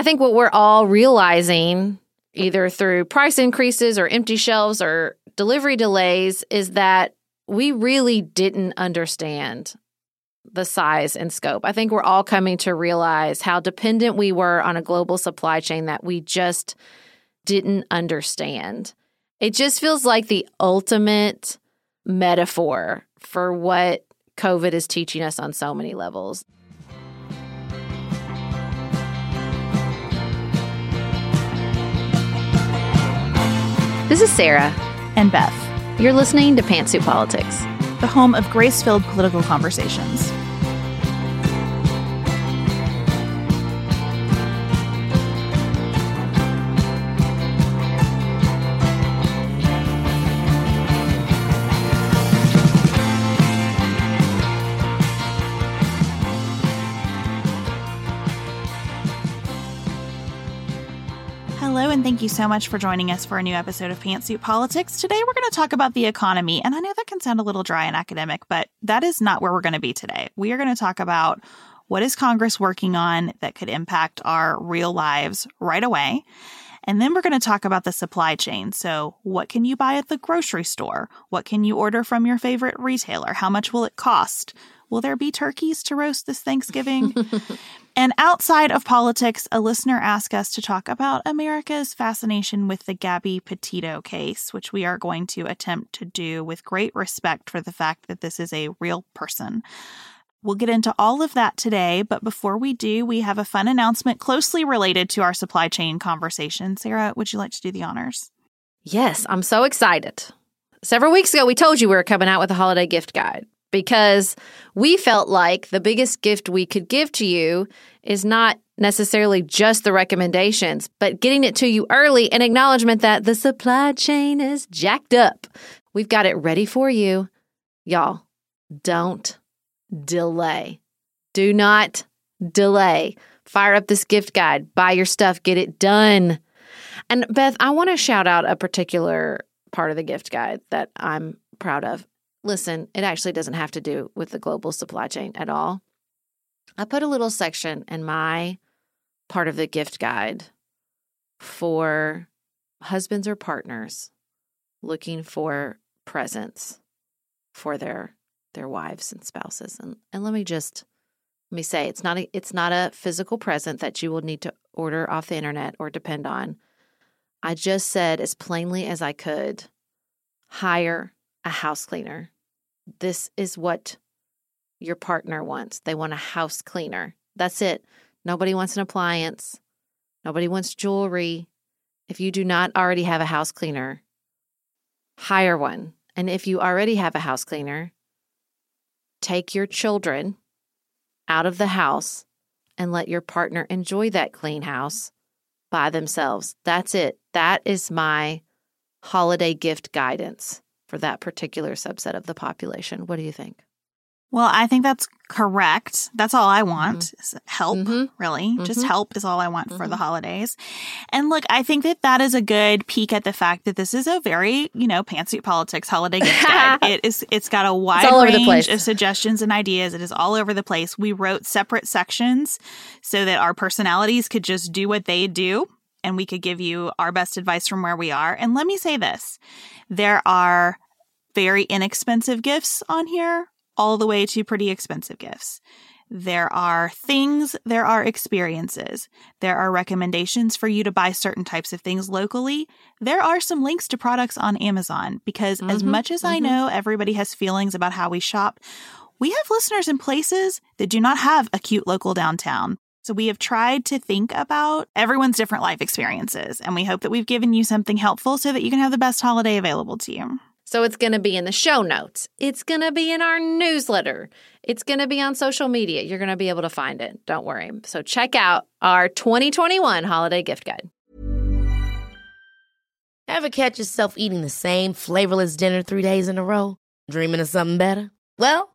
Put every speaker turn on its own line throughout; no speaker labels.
I think what we're all realizing, either through price increases or empty shelves or delivery delays, is that we really didn't understand the size and scope. I think we're all coming to realize how dependent we were on a global supply chain that we just didn't understand. It just feels like the ultimate metaphor for what COVID is teaching us on so many levels. This is Sarah.
And Beth,
You're listening to Pantsuit Politics.
the home of grace filled political conversations. Thank you so much for joining us for a new episode of Pantsuit Politics. Today, we're going to talk about the economy. And I know that can sound a little dry and academic, but that is not where we're going to be today. We are going to talk about what is Congress working on that could impact our real lives right away. And then we're going to talk about the supply chain. So, what can you buy at the grocery store? What can you order from your favorite retailer? How much will it cost? Will there be turkeys to roast this Thanksgiving? and outside of politics, a listener asked us to talk about America's fascination with the Gabby Petito case, which we are going to attempt to do with great respect for the fact that this is a real person. We'll get into all of that today, but before we do, we have a fun announcement closely related to our supply chain conversation. Sarah, would you like to do the honors?
Yes, I'm so excited. Several weeks ago, we told you we were coming out with a holiday gift guide because we felt like the biggest gift we could give to you is not necessarily just the recommendations, but getting it to you early and acknowledgement that the supply chain is jacked up. We've got it ready for you. Y'all, don't delay. Do not delay. Fire up this gift guide, buy your stuff, get it done. And Beth, I want to shout out a particular part of the gift guide that I'm proud of. Listen, it actually doesn't have to do with the global supply chain at all. I put a little section in my part of the gift guide for husbands or partners looking for presents for their their wives and spouses. And and let me just let me say it's not a it's not a physical present that you will need to order off the internet or depend on. I just said as plainly as I could, hire a house cleaner. This is what your partner wants. They want a house cleaner. That's it. Nobody wants an appliance. Nobody wants jewelry. If you do not already have a house cleaner, hire one. And if you already have a house cleaner, take your children out of the house and let your partner enjoy that clean house by themselves. That's it. That is my holiday gift guidance for that particular subset of the population. What do you think?
Well, I think that's correct. That's all I want. is Help,
Mhm.
really. Just
Mhm.
help is all I want for the
Mhm.
holidays. And look, I think that that is a good peek at the fact that this is a very, you know, pantsuit politics holiday gift guide. it is it's got a wide
all over the
range of suggestions and ideas. It is all over the place. We wrote separate sections so that our personalities could just do what they do and we could give you our best advice from where we are. And let me say this. There are very inexpensive gifts on here all the way to pretty expensive gifts. There are things, there are experiences, there are recommendations for you to buy certain types of things locally. There are some links to products on Amazon because, as
Mhm,
much as I
mhm.
know everybody has feelings about how we shop, we have listeners in places that do not have a cute local downtown. So we have tried to think about everyone's different life experiences, and we hope that we've given you something helpful so that you can have the best holiday available to you.
So it's going to be in the show notes. It's going to be in our newsletter. It's going to be on social media. You're going to be able to find it. Don't worry. So check out our 2021 holiday gift guide.
Ever catch yourself eating the same flavorless dinner three days in a row? Dreaming of something better? Well,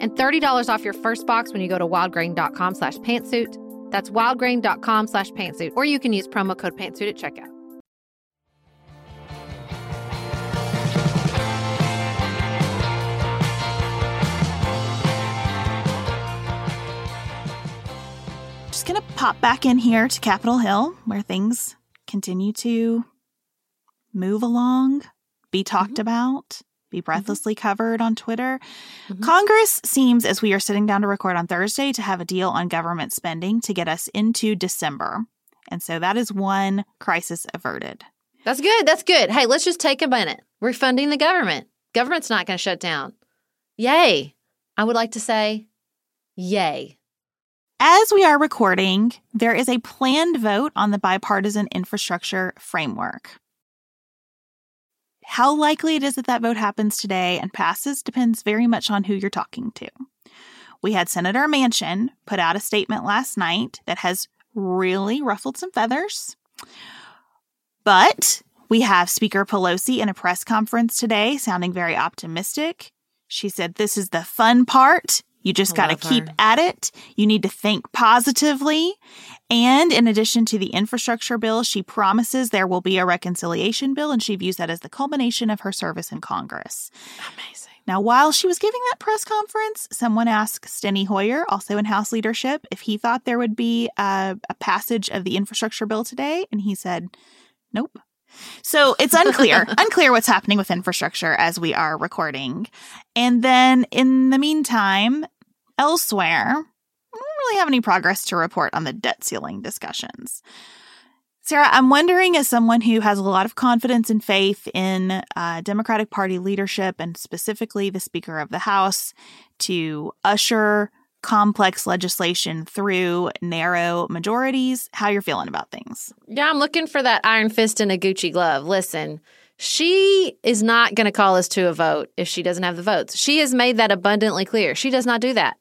and $30 off your first box when you go to wildgrain.com slash pantsuit. That's wildgrain.com slash pantsuit, or you can use promo code pantsuit at checkout.
Just going to pop back in here to Capitol Hill where things continue to move along, be talked mm-hmm. about be breathlessly mm-hmm. covered on Twitter. Mm-hmm. Congress seems, as we are sitting down to record on Thursday, to have a deal on government spending to get us into December. And so that is one crisis averted.
That's good. That's good. Hey, let's just take a minute. We're funding the government. Government's not going to shut down. Yay. I would like to say, yay.
As we are recording, there is a planned vote on the bipartisan infrastructure framework. How likely it is that that vote happens today and passes depends very much on who you're talking to. We had Senator Manchin put out a statement last night that has really ruffled some feathers. But we have Speaker Pelosi in a press conference today sounding very optimistic. She said, This is the fun part. You just got to keep at it. You need to think positively. And in addition to the infrastructure bill, she promises there will be a reconciliation bill, and she views that as the culmination of her service in Congress.
Amazing.
Now, while she was giving that press conference, someone asked Steny Hoyer, also in House leadership, if he thought there would be a, a passage of the infrastructure bill today, and he said, nope. So it's unclear, unclear what's happening with infrastructure as we are recording. And then in the meantime, Elsewhere, really have any progress to report on the debt ceiling discussions. Sarah, I'm wondering, as someone who has a lot of confidence and faith in uh, Democratic Party leadership and specifically the Speaker of the House to usher complex legislation through narrow majorities, how you're feeling about things.
Yeah, I'm looking for that iron fist in a Gucci glove. Listen, she is not going to call us to a vote if she doesn't have the votes. She has made that abundantly clear. She does not do that.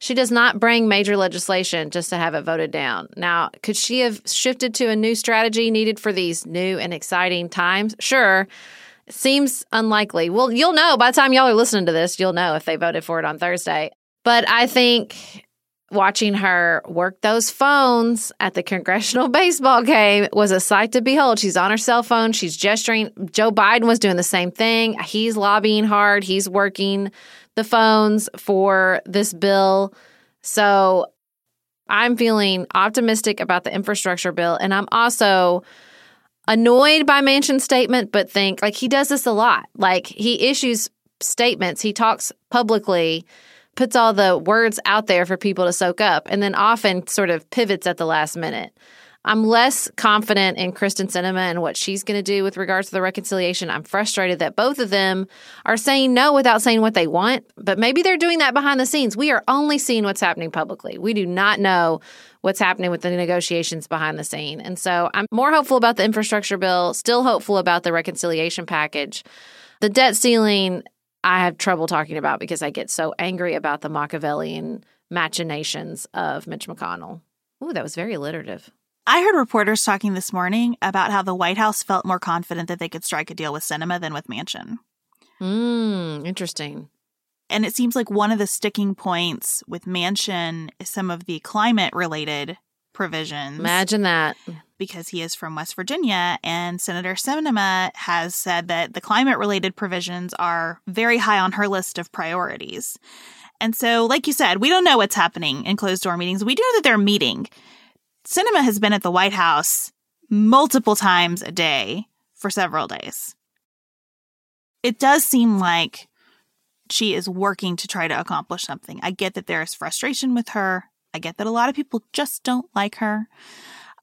She does not bring major legislation just to have it voted down. Now, could she have shifted to a new strategy needed for these new and exciting times? Sure. Seems unlikely. Well, you'll know by the time y'all are listening to this, you'll know if they voted for it on Thursday. But I think watching her work those phones at the congressional baseball game was a sight to behold. She's on her cell phone, she's gesturing. Joe Biden was doing the same thing. He's lobbying hard, he's working the phones for this bill. So I'm feeling optimistic about the infrastructure bill. And I'm also annoyed by Manchin's statement, but think like he does this a lot. Like he issues statements, he talks publicly, puts all the words out there for people to soak up, and then often sort of pivots at the last minute. I'm less confident in Kyrsten Sinema and what she's going to do with regards to the reconciliation. I'm frustrated that both of them are saying no without saying what they want, but maybe they're doing that behind the scenes. We are only seeing what's happening publicly. We do not know what's happening with the negotiations behind the scene. And so I'm more hopeful about the infrastructure bill, still hopeful about the reconciliation package. The debt ceiling, I have trouble talking about because I get so angry about the Machiavellian machinations of Mitch McConnell. Ooh, that was very alliterative.
I heard reporters talking this morning about how the White House felt more confident that they could strike a deal with Sinema than with Manchin.
Hmm, interesting.
And it seems like one of the sticking points with Manchin is some of the climate related provisions.
Imagine that.
Because he is from West Virginia, and Senator Sinema has said that the climate related provisions are very high on her list of priorities. And so, like you said, we don't know what's happening in closed door meetings. We do know that they're meeting. Sinema has been at the White House multiple times a day for several days. It does seem like she is working to try to accomplish something. I get that there is frustration with her. I get that a lot of people just don't like her.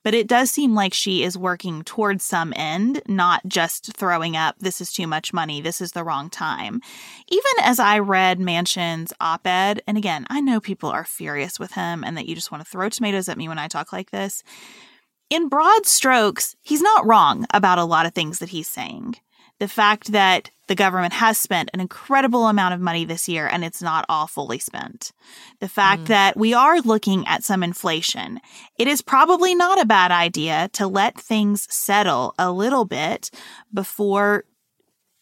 But it does seem like she is working towards some end, not just throwing up, this is too much money, this is the wrong time. Even as I read Manchin's op ed, and again, I know people are furious with him and that you just want to throw tomatoes at me when I talk like this. In broad strokes, he's not wrong about a lot of things that he's saying the fact that the government has spent an incredible amount of money this year and it's not all fully spent. The fact mm. that we are looking at some inflation. It is probably not a bad idea to let things settle a little bit before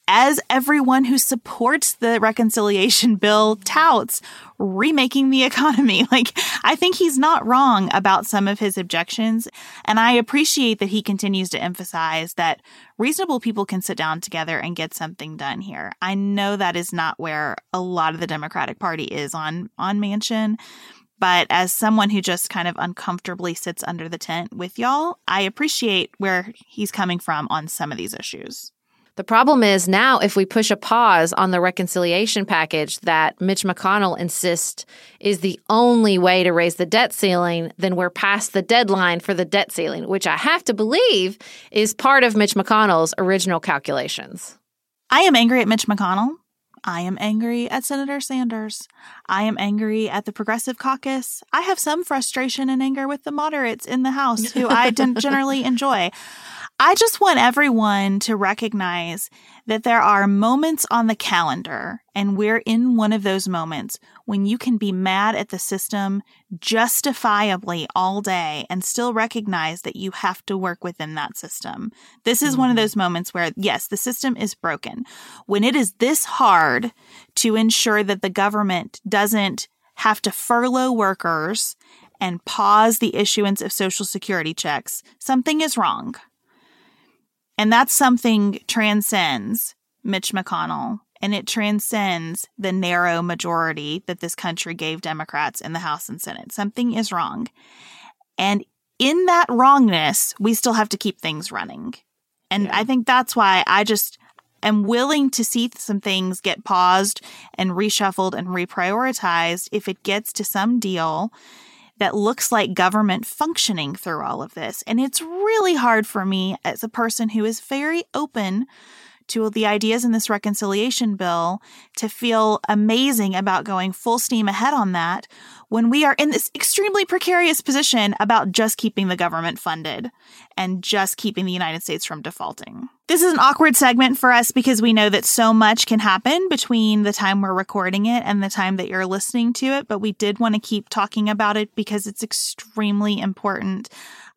as everyone who supports the reconciliation bill touts, remaking the economy. Like, I think he's not wrong about some of his objections. And I appreciate that he continues to emphasize that reasonable people can sit down together and get something done here. I know that is not where a lot of the Democratic Party is on, on Manchin. But as someone who just kind of uncomfortably sits under the tent with y'all, I appreciate where he's coming from on some of these issues.
The problem is now if we push a pause on the reconciliation package that Mitch McConnell insists is the only way to raise the debt ceiling, then we're past the deadline for the debt ceiling, which I have to believe is part of Mitch McConnell's original calculations.
I am angry at Mitch McConnell. I am angry at Senator Sanders. I am angry at the Progressive Caucus. I have some frustration and anger with the moderates in the House, who I generally enjoy. I just want everyone to recognize that there are moments on the calendar, and we're in one of those moments when you can be mad at the system justifiably all day and still recognize that you have to work within that system. This is mm-hmm. one of mm-hmm. those moments where, yes, the system is broken. When it is this hard to ensure that the government doesn't have to furlough workers and pause the issuance of social security checks, something is wrong. And that's something transcends Mitch McConnell and it transcends the narrow majority that this country gave Democrats in the House and Senate. Something is wrong. And in that wrongness, we still have to keep things running. And yeah. I think that's why I just am willing to see some things get paused and reshuffled and reprioritized if it gets to some deal that looks like government functioning through all of this. And it's really hard for me as a person who is very open to the ideas in this reconciliation bill to feel amazing about going full steam ahead on that when we are in this extremely precarious position about just keeping the government funded and just keeping the United States from defaulting. This is an awkward segment for us because we know that so much can happen between the time we're recording it and the time that you're listening to it, but we did want to keep talking about it because it's extremely important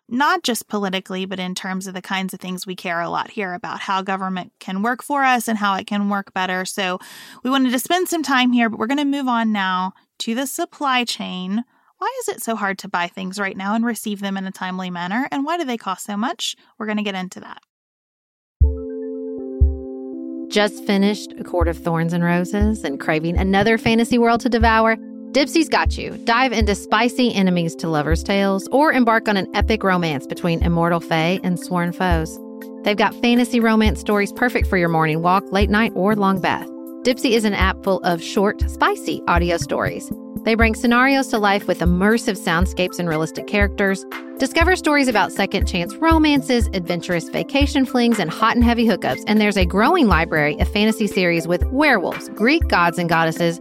not just politically, but in terms of the kinds of things we care a lot here about how government can work for us and how it can work better. So we wanted to spend some time here, but we're going to move on now to the supply chain. Why is it so hard to buy things right now and receive them in a timely manner? And why do they cost so much? We're going to get into that.
Just finished A Court of Thorns and Roses and craving another fantasy world to devour? Dipsea's got you. Dive into spicy enemies to lovers' tales or embark on an epic romance between immortal fae and sworn foes. They've got fantasy romance stories perfect for your morning walk, late night, or long bath. Dipsea is an app full of short, spicy audio stories. They bring scenarios to life with immersive soundscapes and realistic characters. Discover stories about second chance romances, adventurous vacation flings, and hot and heavy hookups. And there's a growing library of fantasy series with werewolves, Greek gods and goddesses,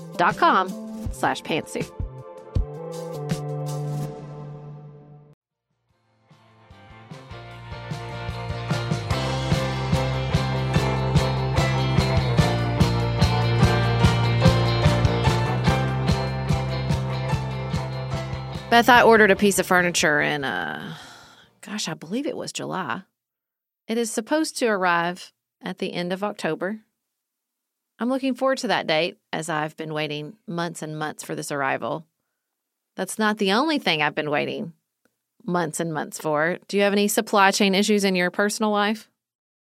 com slash pantsuit. Beth, I ordered a piece of furniture in, uh, gosh, I believe it was July. It is supposed to arrive at the end of October. I'm looking forward to that date as I've been waiting months and months for this arrival. That's not the only thing I've been waiting months and months for. Do you have any supply chain issues in your personal life?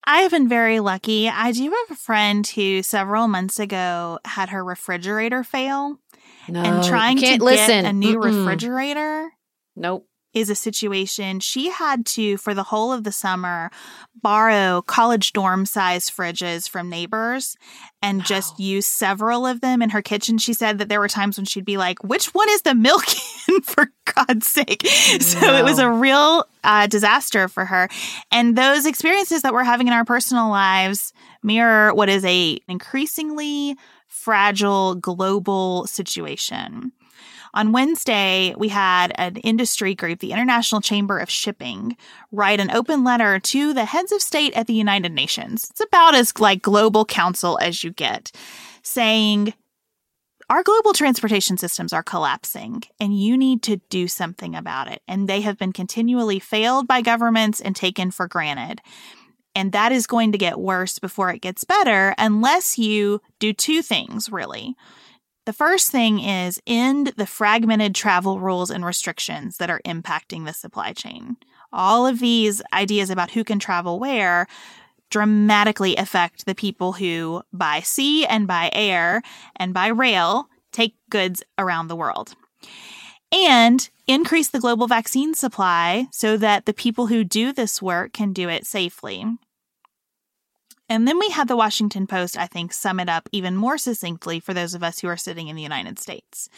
I have been very lucky. I do have a friend who several months ago had her refrigerator fail.
No,
and trying to
can't
get
listen.
a new
Mm-mm.
refrigerator
Nope.
Is a situation. She had to for the whole of the summer borrow college dorm size fridges from neighbors and just use several of them in her kitchen. She said that there were times when she'd be like which one is the milk in for god's sake? So it was a real uh, disaster for her. And those experiences that we're having in our personal lives mirror what is a increasingly fragile global situation on Wednesday, we had an industry group, the International Chamber of Shipping, write an open letter to the heads of state at the United Nations. It's about as like global council as you get, saying our global transportation systems are collapsing and you need to do something about it. And they have been continually failed by governments and taken for granted. And that is going to get worse before it gets better unless you do two things, really The first thing is end the fragmented travel rules and restrictions that are impacting the supply chain. All of these ideas about who can travel where dramatically affect the people who, by sea and by air and by rail, take goods around the world. And increase the global vaccine supply so that the people who do this work can do it safely. And then we had the Washington Post, I think, sum it up even more succinctly for those of us who are sitting in the United States.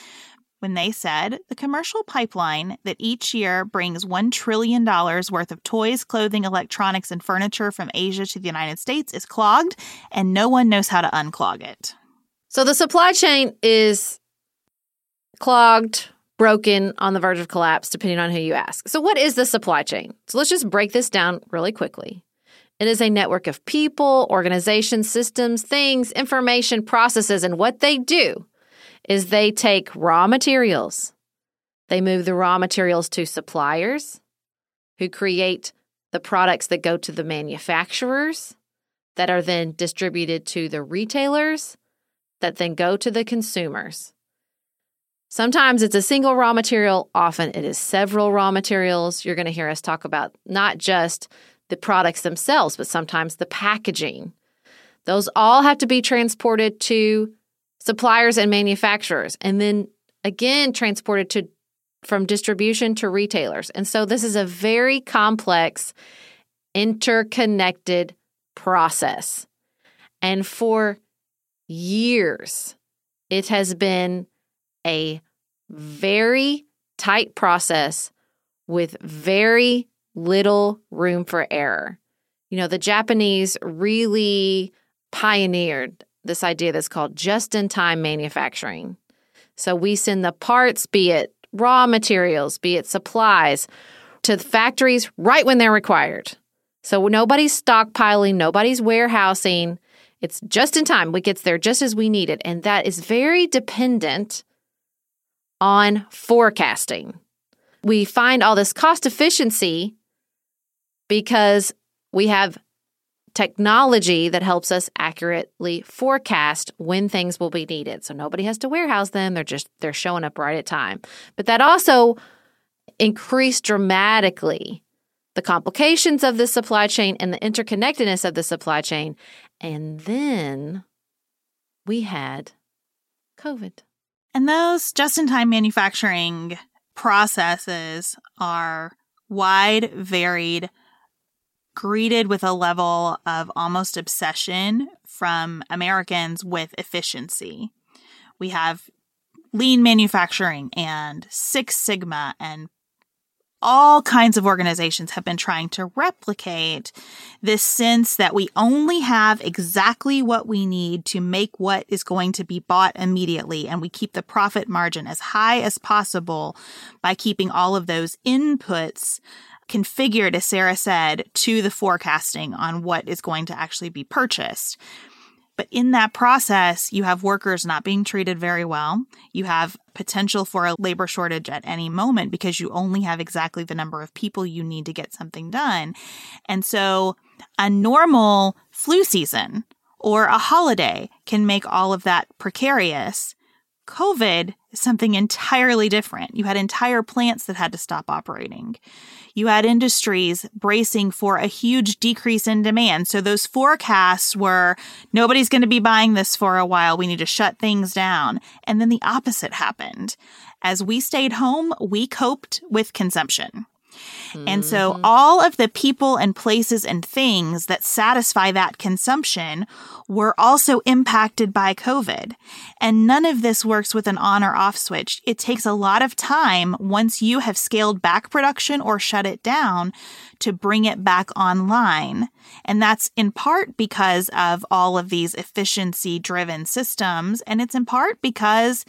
When they said the commercial pipeline that each year brings $1 trillion worth of toys, clothing, electronics, and furniture from Asia to the United States is clogged, and no one knows how to unclog it.
So the supply chain is clogged, broken, on the verge of collapse, depending on who you ask. So, what is the supply chain? So, let's just break this down really quickly. It is a network of people, organizations, systems, things, information, processes, and what they do is they take raw materials, they move the raw materials to suppliers who create the products that go to the manufacturers that are then distributed to the retailers that then go to the consumers. Sometimes it's a single raw material, often it is several raw materials. You're going to hear us talk about not just the products themselves, but sometimes the packaging. Those all have to be transported to suppliers and manufacturers, and then again transported to from distribution to retailers. And so this is a very complex, interconnected process. And for years, it has been a very tight process with very little room for error. You know, the Japanese really pioneered this idea that's called just in time manufacturing. So we send the parts, be it raw materials, be it supplies, to the factories right when they're required. So nobody's stockpiling, nobody's warehousing. It's just in time. We gets there just as we need it. And that is very dependent on forecasting. We find all this cost efficiency because we have technology that helps us accurately forecast when things will be needed. So nobody has to warehouse them. They're just they're showing up right at time. But that also increased dramatically the complications of the supply chain and the interconnectedness of the supply chain. And then we had COVID.
And those just in time manufacturing processes are wide, varied, greeted with a level of almost obsession from Americans with efficiency. We have lean manufacturing and Six Sigma and all kinds of organizations have been trying to replicate this sense that we only have exactly what we need to make what is going to be bought immediately. And we keep the profit margin as high as possible by keeping all of those inputs configured, as Sarah said, to the forecasting on what is going to actually be purchased. But in that process, you have workers not being treated very well. You have potential for a labor shortage at any moment because you only have exactly the number of people you need to get something done. And so a normal flu season or a holiday can make all of that precarious. COVID is something entirely different. You had entire plants that had to stop operating. You had industries bracing for a huge decrease in demand. So those forecasts were nobody's going to be buying this for a while. We need to shut things down. And then the opposite happened. As we stayed home, we coped with consumption. And so mm-hmm. all of the people and places and things that satisfy that consumption were also impacted by COVID. And none of this works with an on or off switch. It takes a lot of time once you have scaled back production or shut it down to bring it back online. And that's in part because of all of these efficiency driven systems. And it's in part because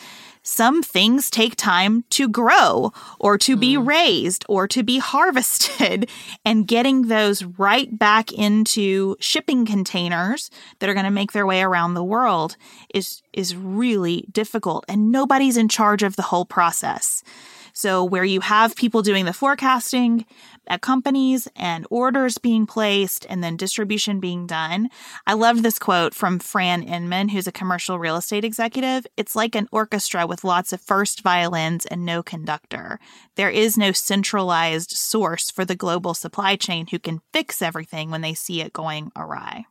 some things take time to grow or to be mm. raised or to be harvested and getting those right back into shipping containers that are going to make their way around the world is is really difficult and nobody's in charge of the whole process. So where you have people doing the forecasting, at companies and orders being placed and then distribution being done. I love this quote from Fran Inman, who's a commercial real estate executive. It's like an orchestra with lots of first violins and no conductor. There is no centralized source for the global supply chain who can fix everything when they see it going awry.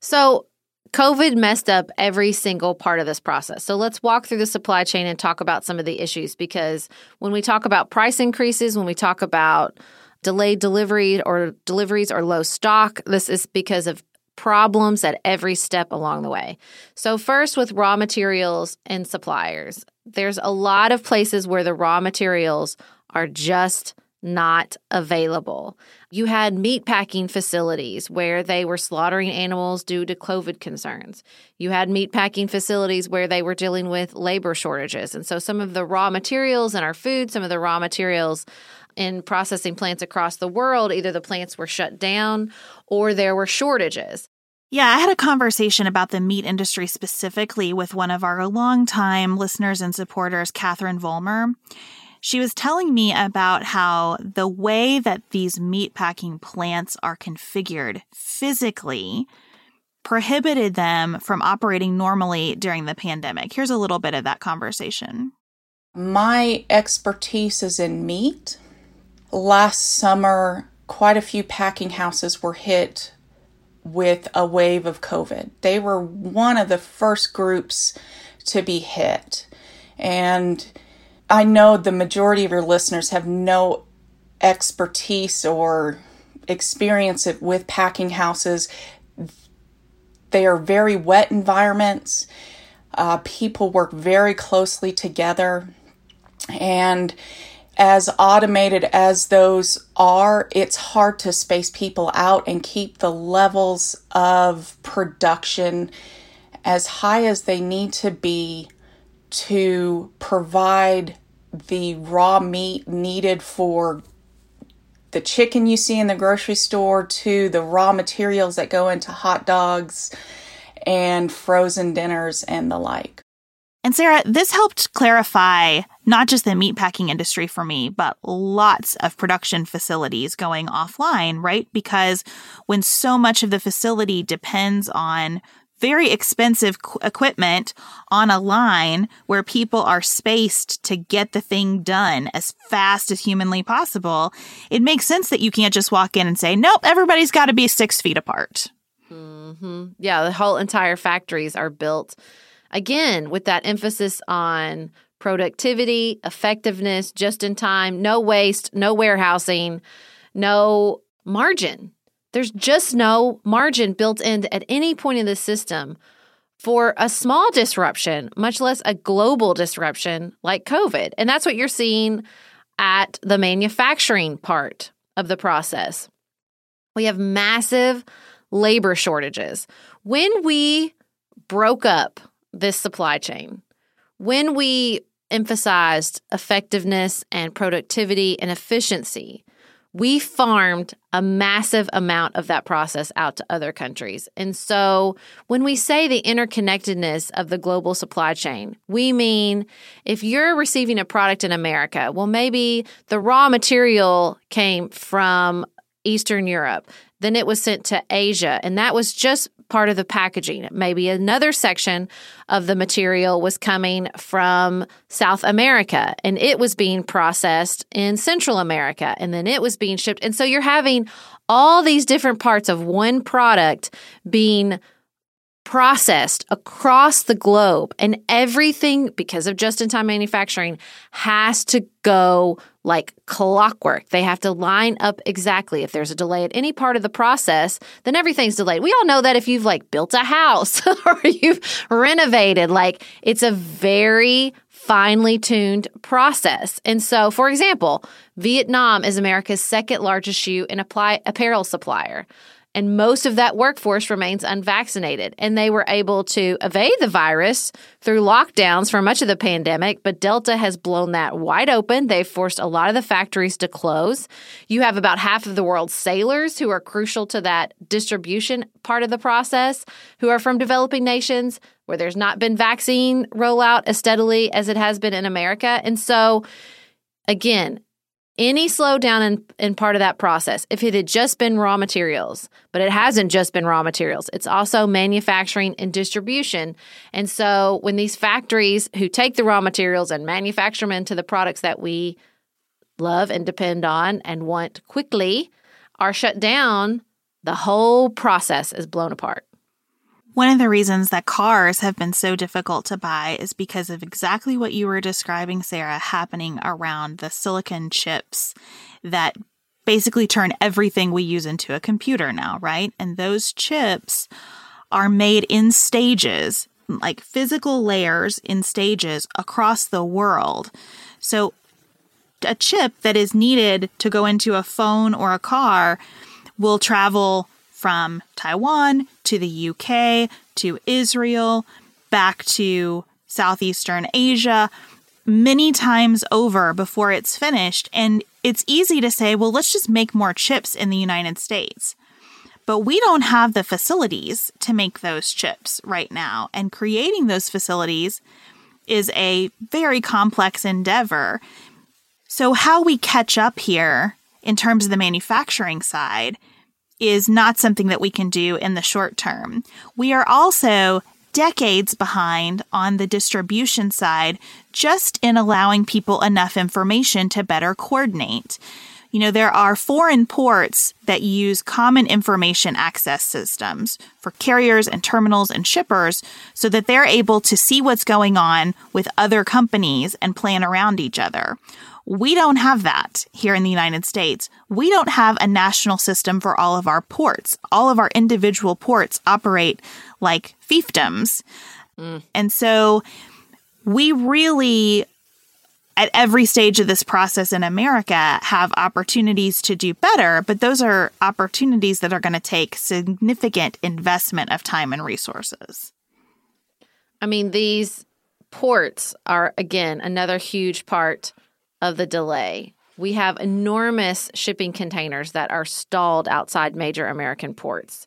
So, COVID messed up every single part of this process. So let's walk through the supply chain and talk about some of the issues because when we talk about price increases, when we talk about delayed delivery or deliveries or low stock. This is because of problems at every step along the way. So, first, with raw materials and suppliers, there's a lot of places where the raw materials are just not available. You had meat packing facilities where they were slaughtering animals due to COVID concerns. You had meat packing facilities where they were dealing with labor shortages. And so some of the raw materials in our food, some of the raw materials in processing plants across the world, either the plants were shut down or there were shortages.
Yeah, I had a conversation about the meat industry specifically with one of our longtime listeners and supporters, Catherine Volmer. She was telling me about how the way that these meat packing plants are configured physically prohibited them from operating normally during the pandemic. Here's a little bit of that conversation.
My expertise is in meat last summer, quite a few packing houses were hit with a wave of COVID. They were one of the first groups to be hit. And I know the majority of your listeners have no expertise or experience with packing houses. They are very wet environments. Uh, people work very closely together. And as automated as those are, it's hard to space people out and keep the levels of production as high as they need to be to provide the raw meat needed for the chicken you see in the grocery store to the raw materials that go into hot dogs and frozen dinners and the like.
And Sarah, this helped clarify not just the meatpacking industry for me, but lots of production facilities going offline, right? Because when so much of the facility depends on very expensive equipment on a line where people are spaced to get the thing done as fast as humanly possible, it makes sense that you can't just walk in and say, nope, everybody's got to be six feet apart.
Mm-hmm. Yeah, the whole entire factories are built Again, with that emphasis on productivity, effectiveness, just in time, no waste, no warehousing, no margin. There's just no margin built in at any point in the system for a small disruption, much less a global disruption like COVID. And that's what you're seeing at the manufacturing part of the process. We have massive labor shortages. When we broke up this supply chain. When we emphasized effectiveness and productivity and efficiency, we farmed a massive amount of that process out to other countries. And so when we say the interconnectedness of the global supply chain, we mean if you're receiving a product in America, well, maybe the raw material came from Eastern Europe. Then it was sent to Asia, and that was just part of the packaging. Maybe another section of the material was coming from South America and it was being processed in Central America and then it was being shipped. And so you're having all these different parts of one product being processed across the globe and everything because of just in time manufacturing has to go like clockwork. They have to line up exactly. If there's a delay at any part of the process, then everything's delayed. We all know that if you've like built a house or you've renovated, like it's a very finely tuned process. And so, for example, Vietnam is America's second largest shoe and apply apparel supplier and most of that workforce remains unvaccinated. And they were able to evade the virus through lockdowns for much of the pandemic, but Delta has blown that wide open. They've forced a lot of the factories to close. You have about half of the world's sailors who are crucial to that distribution part of the process who are from developing nations where there's not been vaccine rollout as steadily as it has been in America. And so, again, any slowdown in, in part of that process, if it had just been raw materials, but it hasn't just been raw materials, it's also manufacturing and distribution. And so when these factories who take the raw materials and manufacture them into the products that we love and depend on and want quickly are shut down, the whole process is blown apart.
One of the reasons that cars have been so difficult to buy is because of exactly what you were describing, Sarah, happening around the silicon chips that basically turn everything we use into a computer now, right? And those chips are made in stages, like physical layers in stages across the world. So a chip that is needed to go into a phone or a car will travel from Taiwan to the UK to Israel, back to Southeastern Asia, many times over before it's finished. And it's easy to say, well, let's just make more chips in the United States. But we don't have the facilities to make those chips right now. And creating those facilities is a very complex endeavor. So, how we catch up here in terms of the manufacturing side is not something that we can do in the short term. We are also decades behind on the distribution side, just in allowing people enough information to better coordinate. You know, there are foreign ports that use common information access systems for carriers and terminals and shippers so that they're able to see what's going on with other companies and plan around each other. We don't have that here in the United States. We don't have a national system for all of our ports. All of our individual ports operate like fiefdoms. Mm. And so we really, at every stage of this process in America, have opportunities to do better, but those are opportunities that are going to take significant investment of time and resources.
I mean, these ports are, again, another huge part of the delay. We have enormous shipping containers that are stalled outside major American ports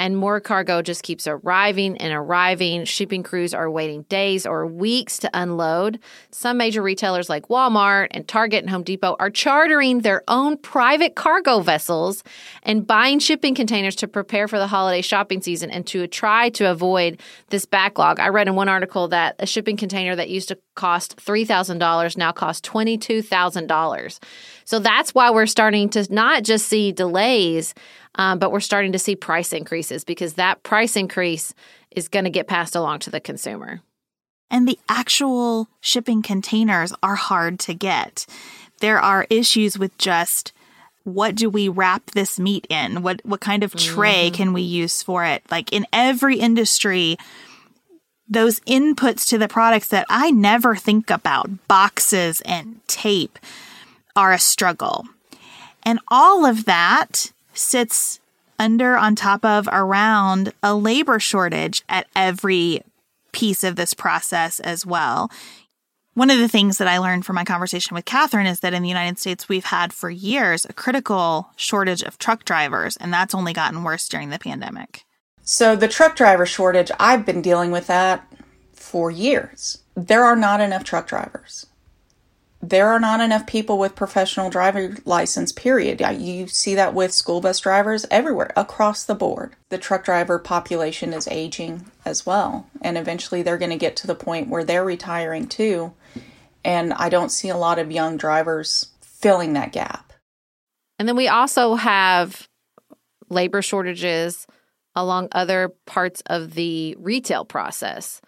and more cargo just keeps arriving and arriving. Shipping crews are waiting days or weeks to unload. Some major retailers like Walmart and Target and Home Depot are chartering their own private cargo vessels and buying shipping containers to prepare for the holiday shopping season and to try to avoid this backlog. I read in one article that a shipping container that used to cost $3,000 now costs $22,000. So that's why we're starting to not just see delays, um, but we're starting to see price increases because that price increase is going to get passed along to the consumer.
And the actual shipping containers are hard to get. There are issues with just what do we wrap this meat in? What what kind of tray mm-hmm. can we use for it? Like in every industry, those inputs to the products that I never think about, boxes and tape, are a struggle. And all of that sits under, on top of, around a labor shortage at every piece of this process as well. One of the things that I learned from my conversation with Catherine is that in the United States, we've had for years a critical shortage of truck drivers, and that's only gotten worse during the pandemic.
So, the truck driver shortage, I've been dealing with that for years. There are not enough truck drivers there are not enough people with professional driver license period. You see that with school bus drivers everywhere across the board. The truck driver population is aging as well and eventually they're going to get to the point where they're retiring too and i don't see a lot of young drivers filling that gap.
And then we also have labor shortages along other parts of the retail process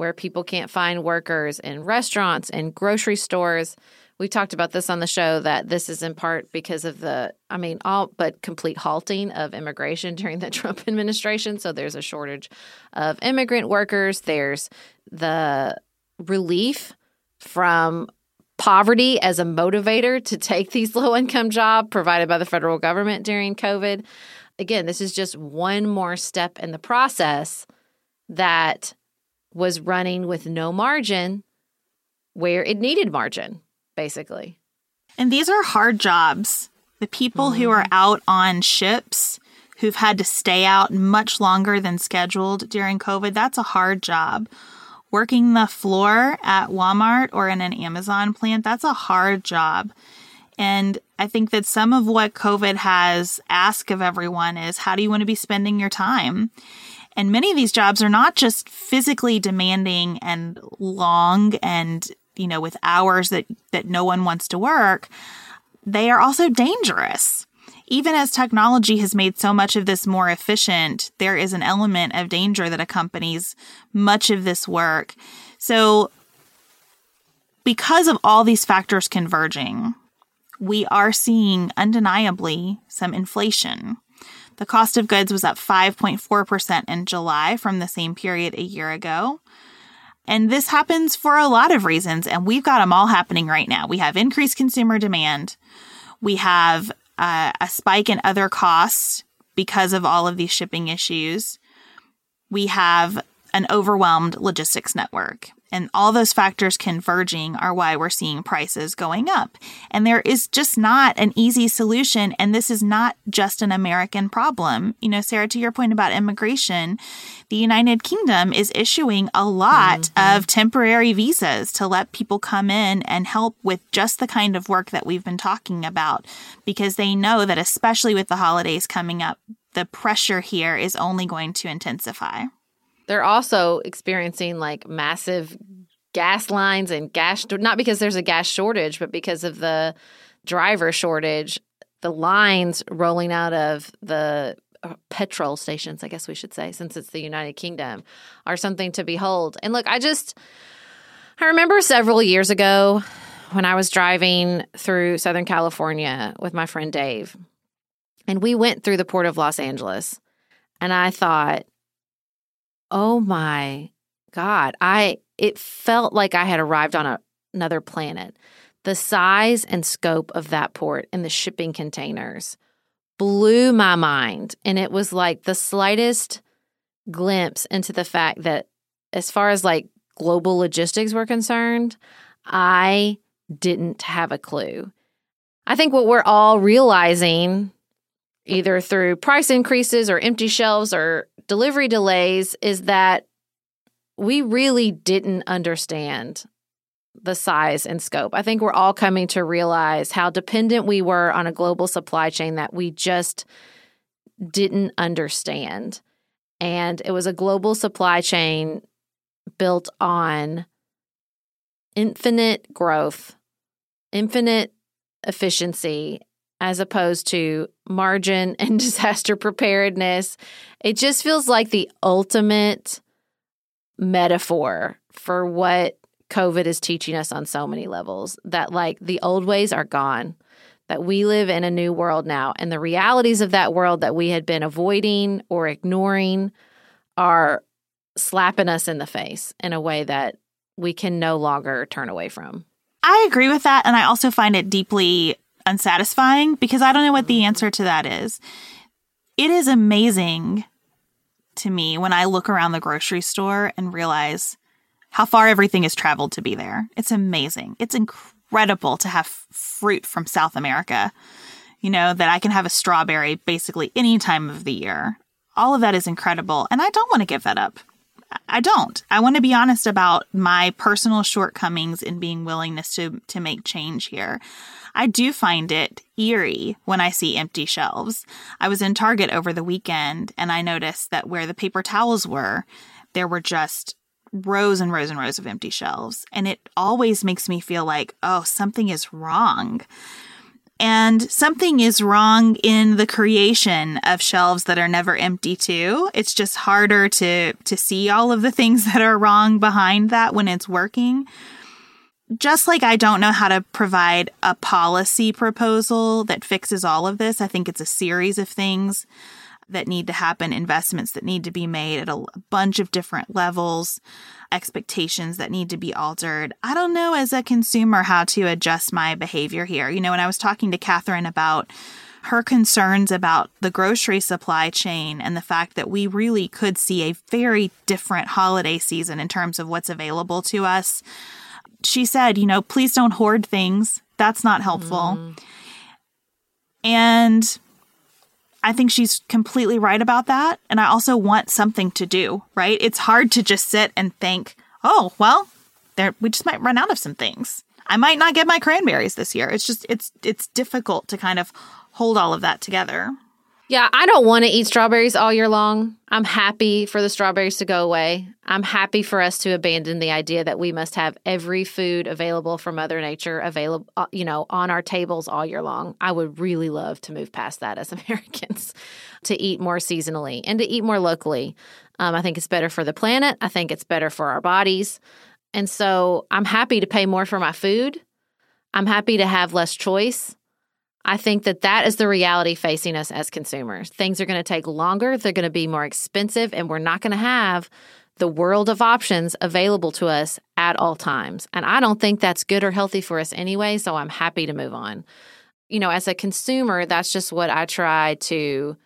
where people can't find workers in restaurants and grocery stores. We talked about this on the show that this is in part because of the, I mean, all but complete halting of immigration during the Trump administration. So there's a shortage of immigrant workers. There's the relief from poverty as a motivator to take these low income jobs provided by the federal government during COVID. Again, this is just one more step in the process that was running with no margin where it needed margin, basically.
And these are hard jobs. The people mm-hmm. who are out on ships who've had to stay out much longer than scheduled during COVID, that's a hard job. Working the floor at Walmart or in an Amazon plant, that's a hard job. And I think that some of what COVID has asked of everyone is how do you want to be spending your time? And many of these jobs are not just physically demanding and long and, you know, with hours that, that no one wants to work. They are also dangerous. Even as technology has made so much of this more efficient, there is an element of danger that accompanies much of this work. So, because of all these factors converging, we are seeing undeniably some inflation. The cost of goods was up 5.4% in July from the same period a year ago. And this happens for a lot of reasons, and we've got them all happening right now. We have increased consumer demand, we have uh, a spike in other costs because of all of these shipping issues, we have an overwhelmed logistics network. And all those factors converging are why we're seeing prices going up. And there is just not an easy solution. And this is not just an American problem. You know, Sarah, to your point about immigration, the United Kingdom is issuing a lot mm-hmm. of temporary visas to let people come in and help with just the kind of work that we've been talking about because they know that, especially with the holidays coming up, the pressure here is only going to intensify.
They're also experiencing like massive gas lines and gas, not because there's a gas shortage, but because of the driver shortage. The lines rolling out of the uh, petrol stations, I guess we should say, since it's the United Kingdom, are something to behold. And look, I just, I remember several years ago when I was driving through Southern California with my friend Dave, and we went through the port of Los Angeles. And I thought, oh my God, I, it felt like I had arrived on a, another planet. The size and scope of that port and the shipping containers blew my mind. And it was like the slightest glimpse into the fact that, as far as like global logistics were concerned, I didn't have a clue. I think what we're all realizing, either through price increases or empty shelves or delivery delays is that we really didn't understand the size and scope. I think we're all coming to realize how dependent we were on a global supply chain that we just didn't understand. And it was a global supply chain built on infinite growth, infinite efficiency, as opposed to margin and disaster preparedness. It just feels like the ultimate metaphor for what COVID is teaching us on so many levels that, like, the old ways are gone, that we live in a new world now. And the realities of that world that we had been avoiding or ignoring are slapping us in the face in a way that we can no longer turn away from.
I agree with that. And I also find it deeply unsatisfying because I don't know what the answer to that is. It is amazing to me when I look around the grocery store and realize how far everything has traveled to be there. It's amazing. It's incredible to have fruit from South America, you know, that I can have a strawberry basically any time of the year. All of that is incredible. And I don't want to give that up. I don't. I want to be honest about my personal shortcomings in being willingness to to make change here. I do find it eerie when I see empty shelves. I was in Target over the weekend and I noticed that where the paper towels were, there were just rows and rows and rows of empty shelves. And it always makes me feel like, oh, something is wrong. And something is wrong in the creation of shelves that are never empty too. It's just harder to to see all of the things that are wrong behind that when it's working. Just like I don't know how to provide a policy proposal that fixes all of this, I think it's a series of things that need to happen, investments that need to be made at a bunch of different levels, expectations that need to be altered. I don't know as a consumer how to adjust my behavior here. You know, when I was talking to Catherine about her concerns about the grocery supply chain and the fact that we really could see a very different holiday season in terms of what's available to us. She said, you know, please don't hoard things. That's not helpful. Mm. And I think she's completely right about that. And I also want something to do, right? It's hard to just sit and think, oh, well, there we just might run out of some things. I might not get my cranberries this year. It's just it's it's difficult to kind of hold all of that together.
Yeah, I don't want to eat strawberries all year long. I'm happy for the strawberries to go away. I'm happy for us to abandon the idea that we must have every food available from Mother Nature available, uh, you know, on our tables all year long. I would really love to move past that as Americans to eat more seasonally and to eat more locally. Um, I think it's better for the planet. I think it's better for our bodies. And so I'm happy to pay more for my food. I'm happy to have less choice. I think that that is the reality facing us as consumers. Things are going to take longer, they're going to be more expensive, and we're not going to have the world of options available to us at all times. And I don't think that's good or healthy for us anyway, so I'm happy to move on. You know, as a consumer, that's just what I try to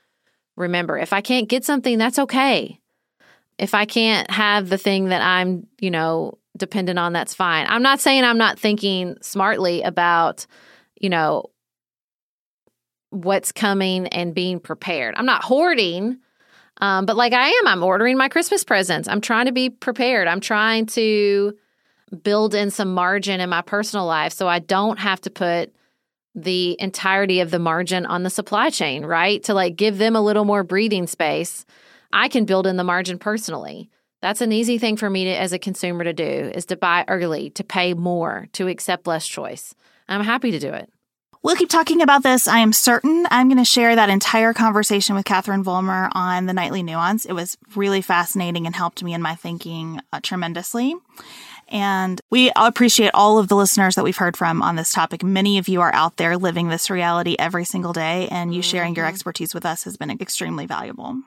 remember. If I can't get something, that's okay. If I can't have the thing that I'm, you know, dependent on, that's fine. I'm not saying I'm not thinking smartly about, you know, what's coming and being prepared. I'm not hoarding, um, but like I am, I'm ordering my Christmas presents. I'm trying to be prepared. I'm trying to build in some margin in my personal life so I don't have to put the entirety of the margin on the supply chain, right? To like give them a little more breathing space. I can build in the margin personally. That's an easy thing for me to, as a consumer to do is to buy early, to pay more, to accept less choice. I'm happy to do it.
We'll keep talking about this. I am certain I'm going to share that entire conversation with Catherine Vollmer on the Nightly Nuance. It was really fascinating and helped me in my thinking uh, tremendously. And we appreciate all of the listeners that we've heard from on this topic. Many of you are out there living this reality every single day, and you sharing your mm-hmm. expertise with us has been extremely valuable.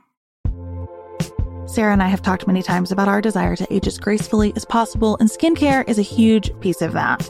Sarah and I have talked many times about our desire to age as gracefully as possible, and skincare is a huge piece of that.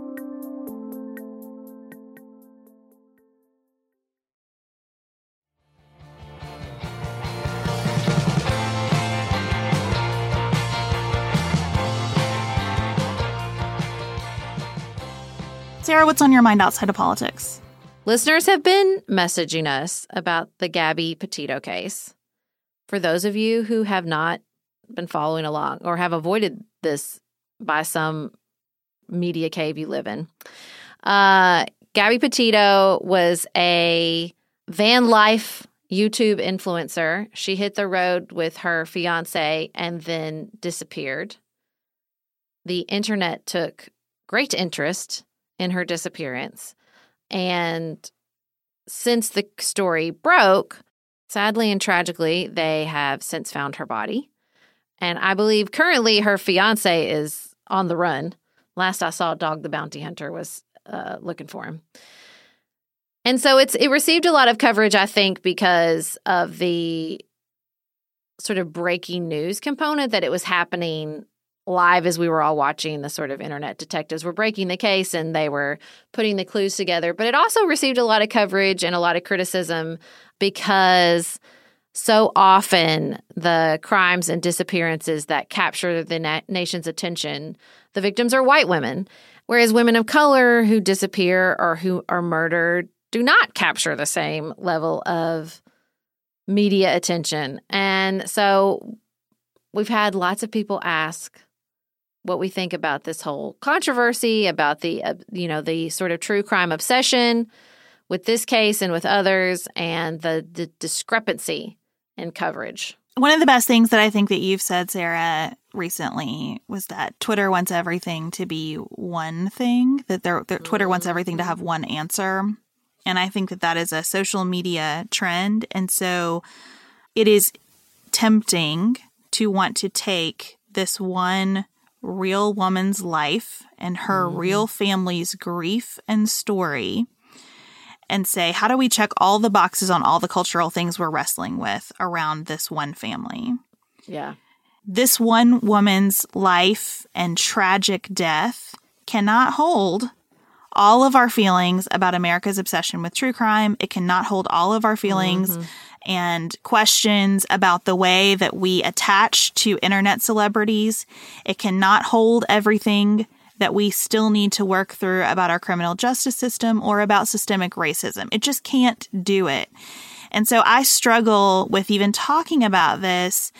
Sarah, what's on your mind outside of politics?
Listeners have been messaging us about the Gabby Petito case. For those of you who have not been following along or have avoided this by some media cave you live in, uh, Gabby Petito was a van life YouTube influencer. She hit the road with her fiance and then disappeared. The internet took great interest in her disappearance. And since the story broke, sadly and tragically, they have since found her body. And I believe currently her fiance is on the run. Last I saw, Dog the Bounty Hunter was uh, looking for him. And so it's it received a lot of coverage, I think, because of the sort of breaking news component that it was happening live as we were all watching the sort of internet detectives were breaking the case and they were putting the clues together. But it also received a lot of coverage and a lot of criticism because so often the crimes and disappearances that capture the na- nation's attention, the victims are white women, whereas women of color who disappear or who are murdered do not capture the same level of media attention. And so we've had lots of people ask what we think about this whole controversy about the uh, you know the sort of true crime obsession with this case and with others and the, the discrepancy in coverage
one of the best things that I think that you've said, Sarah, recently was that Twitter wants everything to be one thing, that their, Twitter wants everything to have one answer. And I think that that is a social media trend. And so it is tempting to want to take this one real woman's life and her mm. real family's grief and story and say, how do we check all the boxes on all the cultural things we're wrestling with around this one family?
Yeah.
This one woman's life and tragic death cannot hold all of our feelings about America's obsession with true crime. It cannot hold all of our feelings mm-hmm and questions about the way that we attach to internet celebrities. It cannot hold everything that we still need to work through about our criminal justice system or about systemic racism. It just can't do it. And so I struggle with even talking about this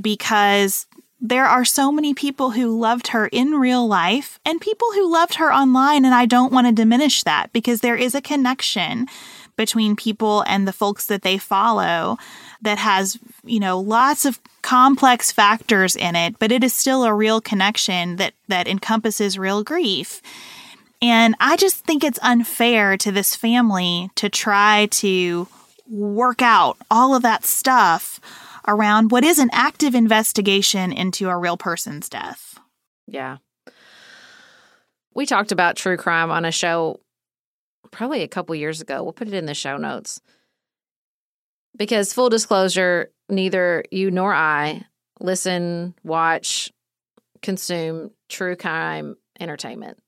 because there are so many people who loved her in real life and people who loved her online. And I don't want to diminish that because there is a connection between people and the folks that they follow that has, you know, lots of complex factors in it, but it is still a real connection that that encompasses real grief. And I just think it's unfair to this family to try to work out all of that stuff around what is an active investigation into a real person's death.
Yeah. We talked about true crime on a show probably a couple years ago. We'll put it in the show notes. Because full disclosure, neither you nor I listen, watch, consume true crime entertainment.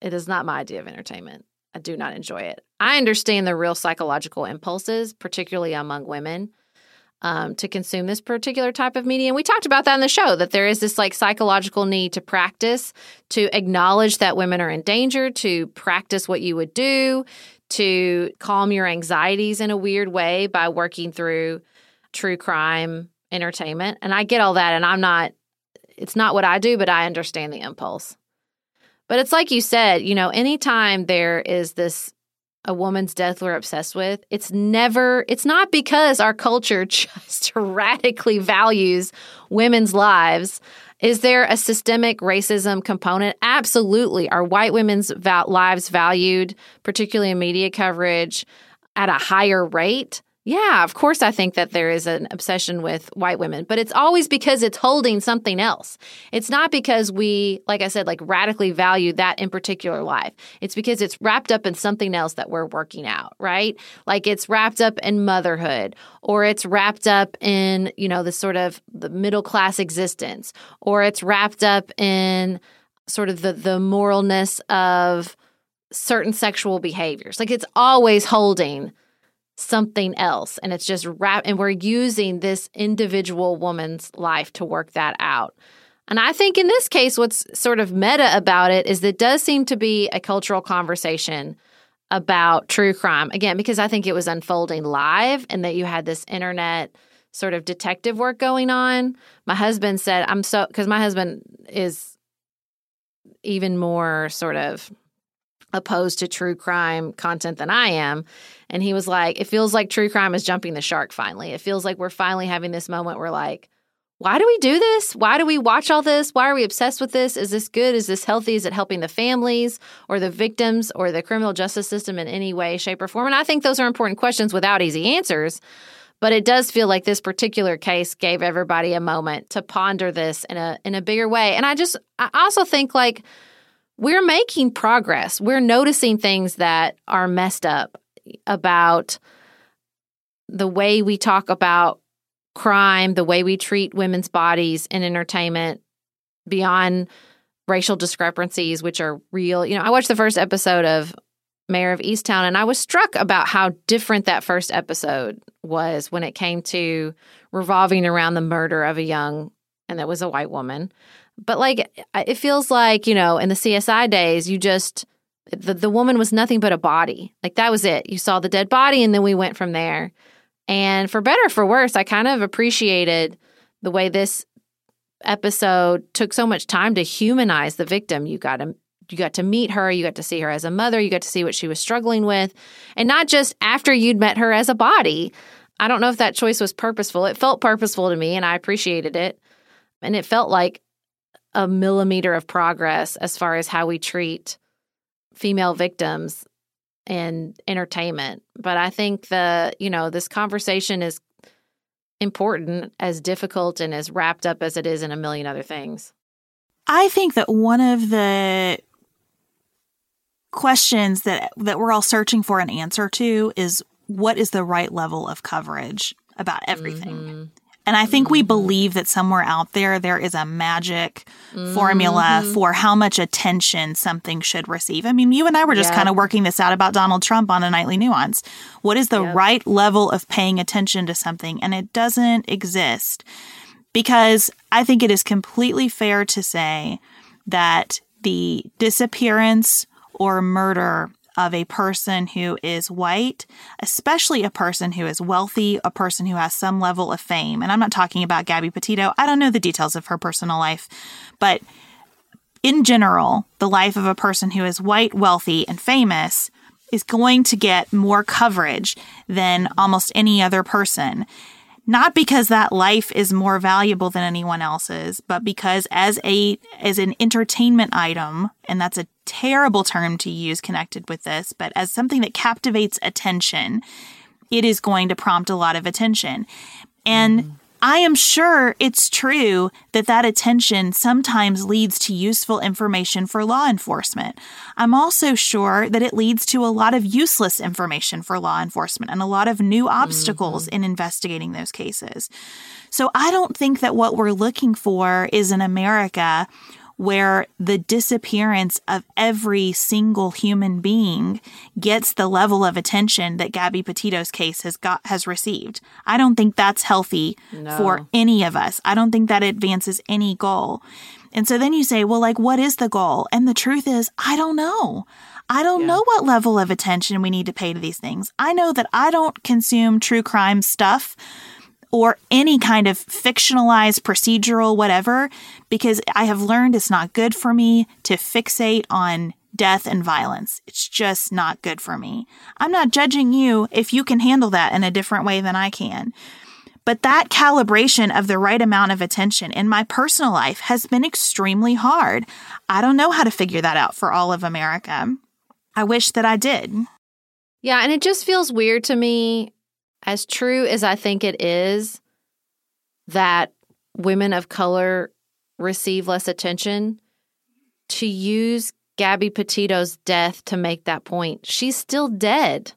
It is not my idea of entertainment. I do not enjoy it. I understand the real psychological impulses, particularly among women, um, to consume this particular type of media. And we talked about that in the show that there is this like psychological need to practice, to acknowledge that women are in danger, to practice what you would do, to calm your anxieties in a weird way by working through true crime entertainment. And I get all that. And I'm not, it's not what I do, but I understand the impulse. But it's like you said, you know, anytime there is this a woman's death we're obsessed with, it's never, it's not because our culture just radically values women's lives. Is there a systemic racism component? Absolutely. Are white women's val- lives valued, particularly in media coverage, at a higher rate? Yeah, of course, I think that there is an obsession with white women, but it's always because it's holding something else. It's not because we, like I said, like radically value that in particular life. It's because it's wrapped up in something else that we're working out, right? Like it's wrapped up in motherhood, or it's wrapped up in, you know, the sort of the middle class existence, or it's wrapped up in sort of the the moralness of certain sexual behaviors. Like it's always holding something else and it's just wrap and we're using this individual woman's life to work that out. And I think in this case what's sort of meta about it is that does seem to be a cultural conversation about true crime. Again, because I think it was unfolding live and that you had this internet sort of detective work going on. My husband said, I'm so, because my husband is even more sort of opposed to true crime content than I am. And he was like, it feels like true crime is jumping the shark finally. It feels like we're finally having this moment where, like, why do we do this? Why do we watch all this? Why are we obsessed with this? Is this good? Is this healthy? Is it helping the families or the victims or the criminal justice system in any way, shape, or form? And I think those are important questions without easy answers. But it does feel like this particular case gave everybody a moment to ponder this in a in a bigger way. And I just I also think like we're making progress. We're noticing things that are messed up about the way we talk about crime, the way we treat women's bodies in entertainment beyond racial discrepancies, which are real. You know, I watched the first episode of Mare of Easttown and I was struck about how different that first episode was when it came to revolving around the murder of a young, and that was a white woman. But like, it feels like, you know, in the CSI days, you just, the, the woman was nothing but a body. Like that was it. You saw the dead body and then we went from there. And for better for worse, I kind of appreciated the way this episode took so much time to humanize the victim. You got to you got to meet her, you got to see her as a mother, you got to see what she was struggling with, and not just after you'd met her as a body. I don't know if that choice was purposeful. It felt purposeful to me and I appreciated it. And it felt like a millimeter of progress as far as how we treat female victims in entertainment. But I think the, you know, this conversation is important, as difficult and as wrapped up as it is in a million other things.
I think that one of the questions that that we're all searching for an answer to is what is the right level of coverage about everything. Mm-hmm. And I think we mm-hmm. believe that somewhere out there, there is a magic mm-hmm. formula for how much attention something should receive. I mean, you and I were just yep. kind of working this out about Donald Trump on a nightly nuance. What is the yep. right level of paying attention to something? And it doesn't exist because I think it is completely fair to say that the disappearance or murder of a person who is white, especially a person who is wealthy, a person who has some level of fame. And I'm not talking about Gabby Petito. I don't know the details of her personal life, but in general, the life of a person who is white, wealthy, and famous is going to get more coverage than almost any other person not because that life is more valuable than anyone else's, but because as a as an entertainment item, and that's a terrible term to use connected with this, but as something that captivates attention, it is going to prompt a lot of attention. And mm-hmm. I am sure it's true that that attention sometimes leads to useful information for law enforcement. I'm also sure that it leads to a lot of useless information for law enforcement and a lot of new obstacles mm-hmm. in investigating those cases. So I don't think that what we're looking for is an America where the disappearance of every single human being gets the level of attention that Gabby Petito's case has got has received. I don't think that's healthy no. for any of us. I don't think that advances any goal. And so then you say, well, like, what is the goal? And the truth is, I don't know. I don't yeah. know what level of attention we need to pay to these things. I know that I don't consume true crime stuff or any kind of fictionalized procedural whatever because I have learned it's not good for me to fixate on death and violence. It's just not good for me. I'm not judging you if you can handle that in a different way than I can. But that calibration of the right amount of attention in my personal life has been extremely hard. I don't know how to figure that out for all of America. I wish that I did.
Yeah, and it just feels weird to me, as true as I think it is, that women of color receive less attention, to use Gabby Petito's death to make that point. She's still dead.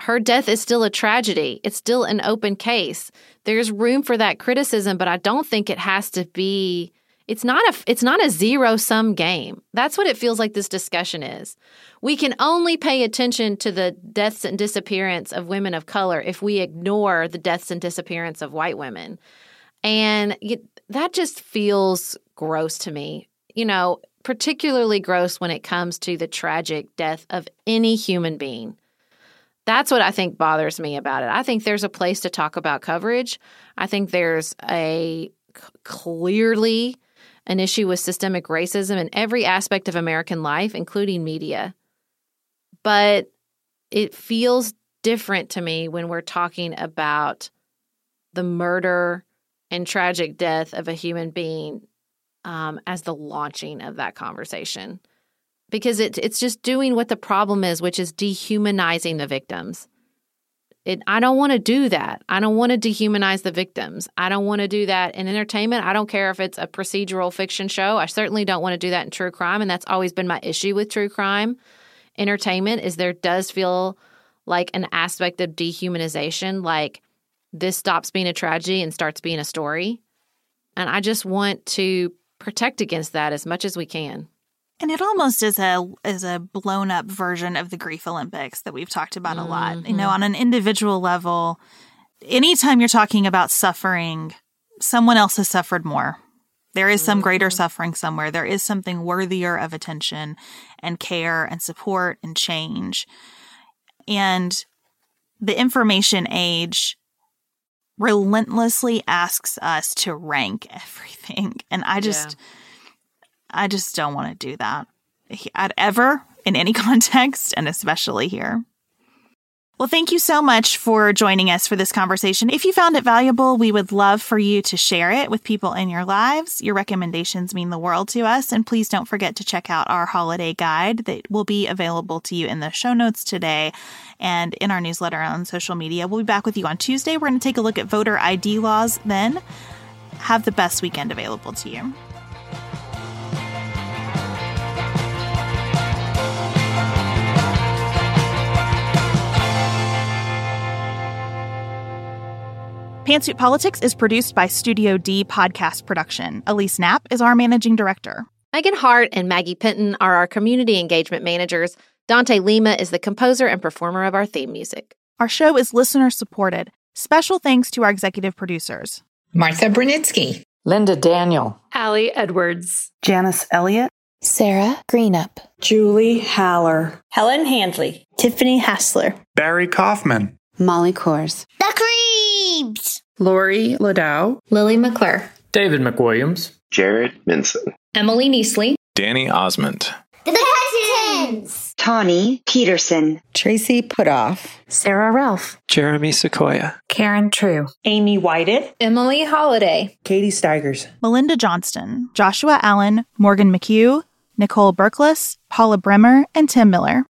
Her death is still a tragedy. It's still an open case. There's room for that criticism, but I don't think it has to be it's not a it's not a zero sum game. That's what it feels like this discussion is. We can only pay attention to the deaths and disappearance of women of color if we ignore the deaths and disappearance of white women. And that just feels gross to me. You know, particularly gross when it comes to the tragic death of any human being. That's what I think bothers me about it. I think there's a place to talk about coverage. I think there's a clearly an issue with systemic racism in every aspect of American life, including media. But it feels different to me when we're talking about the murder and tragic death of a human being um, as the launching of that conversation because it, it's just doing what the problem is, which is dehumanizing the victims. It, I don't want to do that. I don't want to dehumanize the victims. I don't want to do that in entertainment. I don't care if it's a procedural fiction show. I certainly don't want to do that in true crime. And that's always been my issue with true crime entertainment is there does feel like an aspect of dehumanization, like this stops being a tragedy and starts being a story. And I just want to protect against that as much as we can.
And it almost is a is a blown up version of the grief Olympics that we've talked about mm-hmm. a lot. You know, mm-hmm. on an individual level, anytime you're talking about suffering, someone else has suffered more. There is some greater suffering somewhere. There is something worthier of attention and care and support and change. And the information age relentlessly asks us to rank everything. And I just, yeah. I just don't want to do that at ever in any context, and especially here. Well, thank you so much for joining us for this conversation. If you found it valuable, we would love for you to share it with people in your lives. Your recommendations mean the world to us. And please don't forget to check out our holiday guide that will be available to you in the show notes today and in our newsletter on social media. We'll be back with you on Tuesday. We're going to take a look at voter ID laws then. Have the best weekend available to you. Pantsuit Politics is produced by Studio D Podcast Production. Elise Knapp is our managing director.
Megan Hart and Maggie Penton are our community engagement managers. Dante Lima is the composer and performer of our theme music.
Our show is listener supported. Special thanks to our executive producers
Martha Brunitsky,
Linda Daniel,
Allie Edwards,
Janice Elliott,
Sarah Greenup,
Julie Haller,
Helen Handley,
Tiffany Hassler,
Barry Kaufman,
Molly Kors.
The Creeps!
Lori Ladow.
Lily McClure.
David McWilliams.
Jared Minson.
Emily Neasley.
Danny Osmond.
The Hutchins!
Tawny Peterson.
Tracy Putoff.
Sarah Ralph.
Jeremy Sequoia.
Karen True.
Amy Whited.
Emily Holiday.
Katie Steigers.
Melinda Johnston. Joshua Allen. Morgan McHugh. Nicole Berkless. Paula Bremer. And Tim Miller.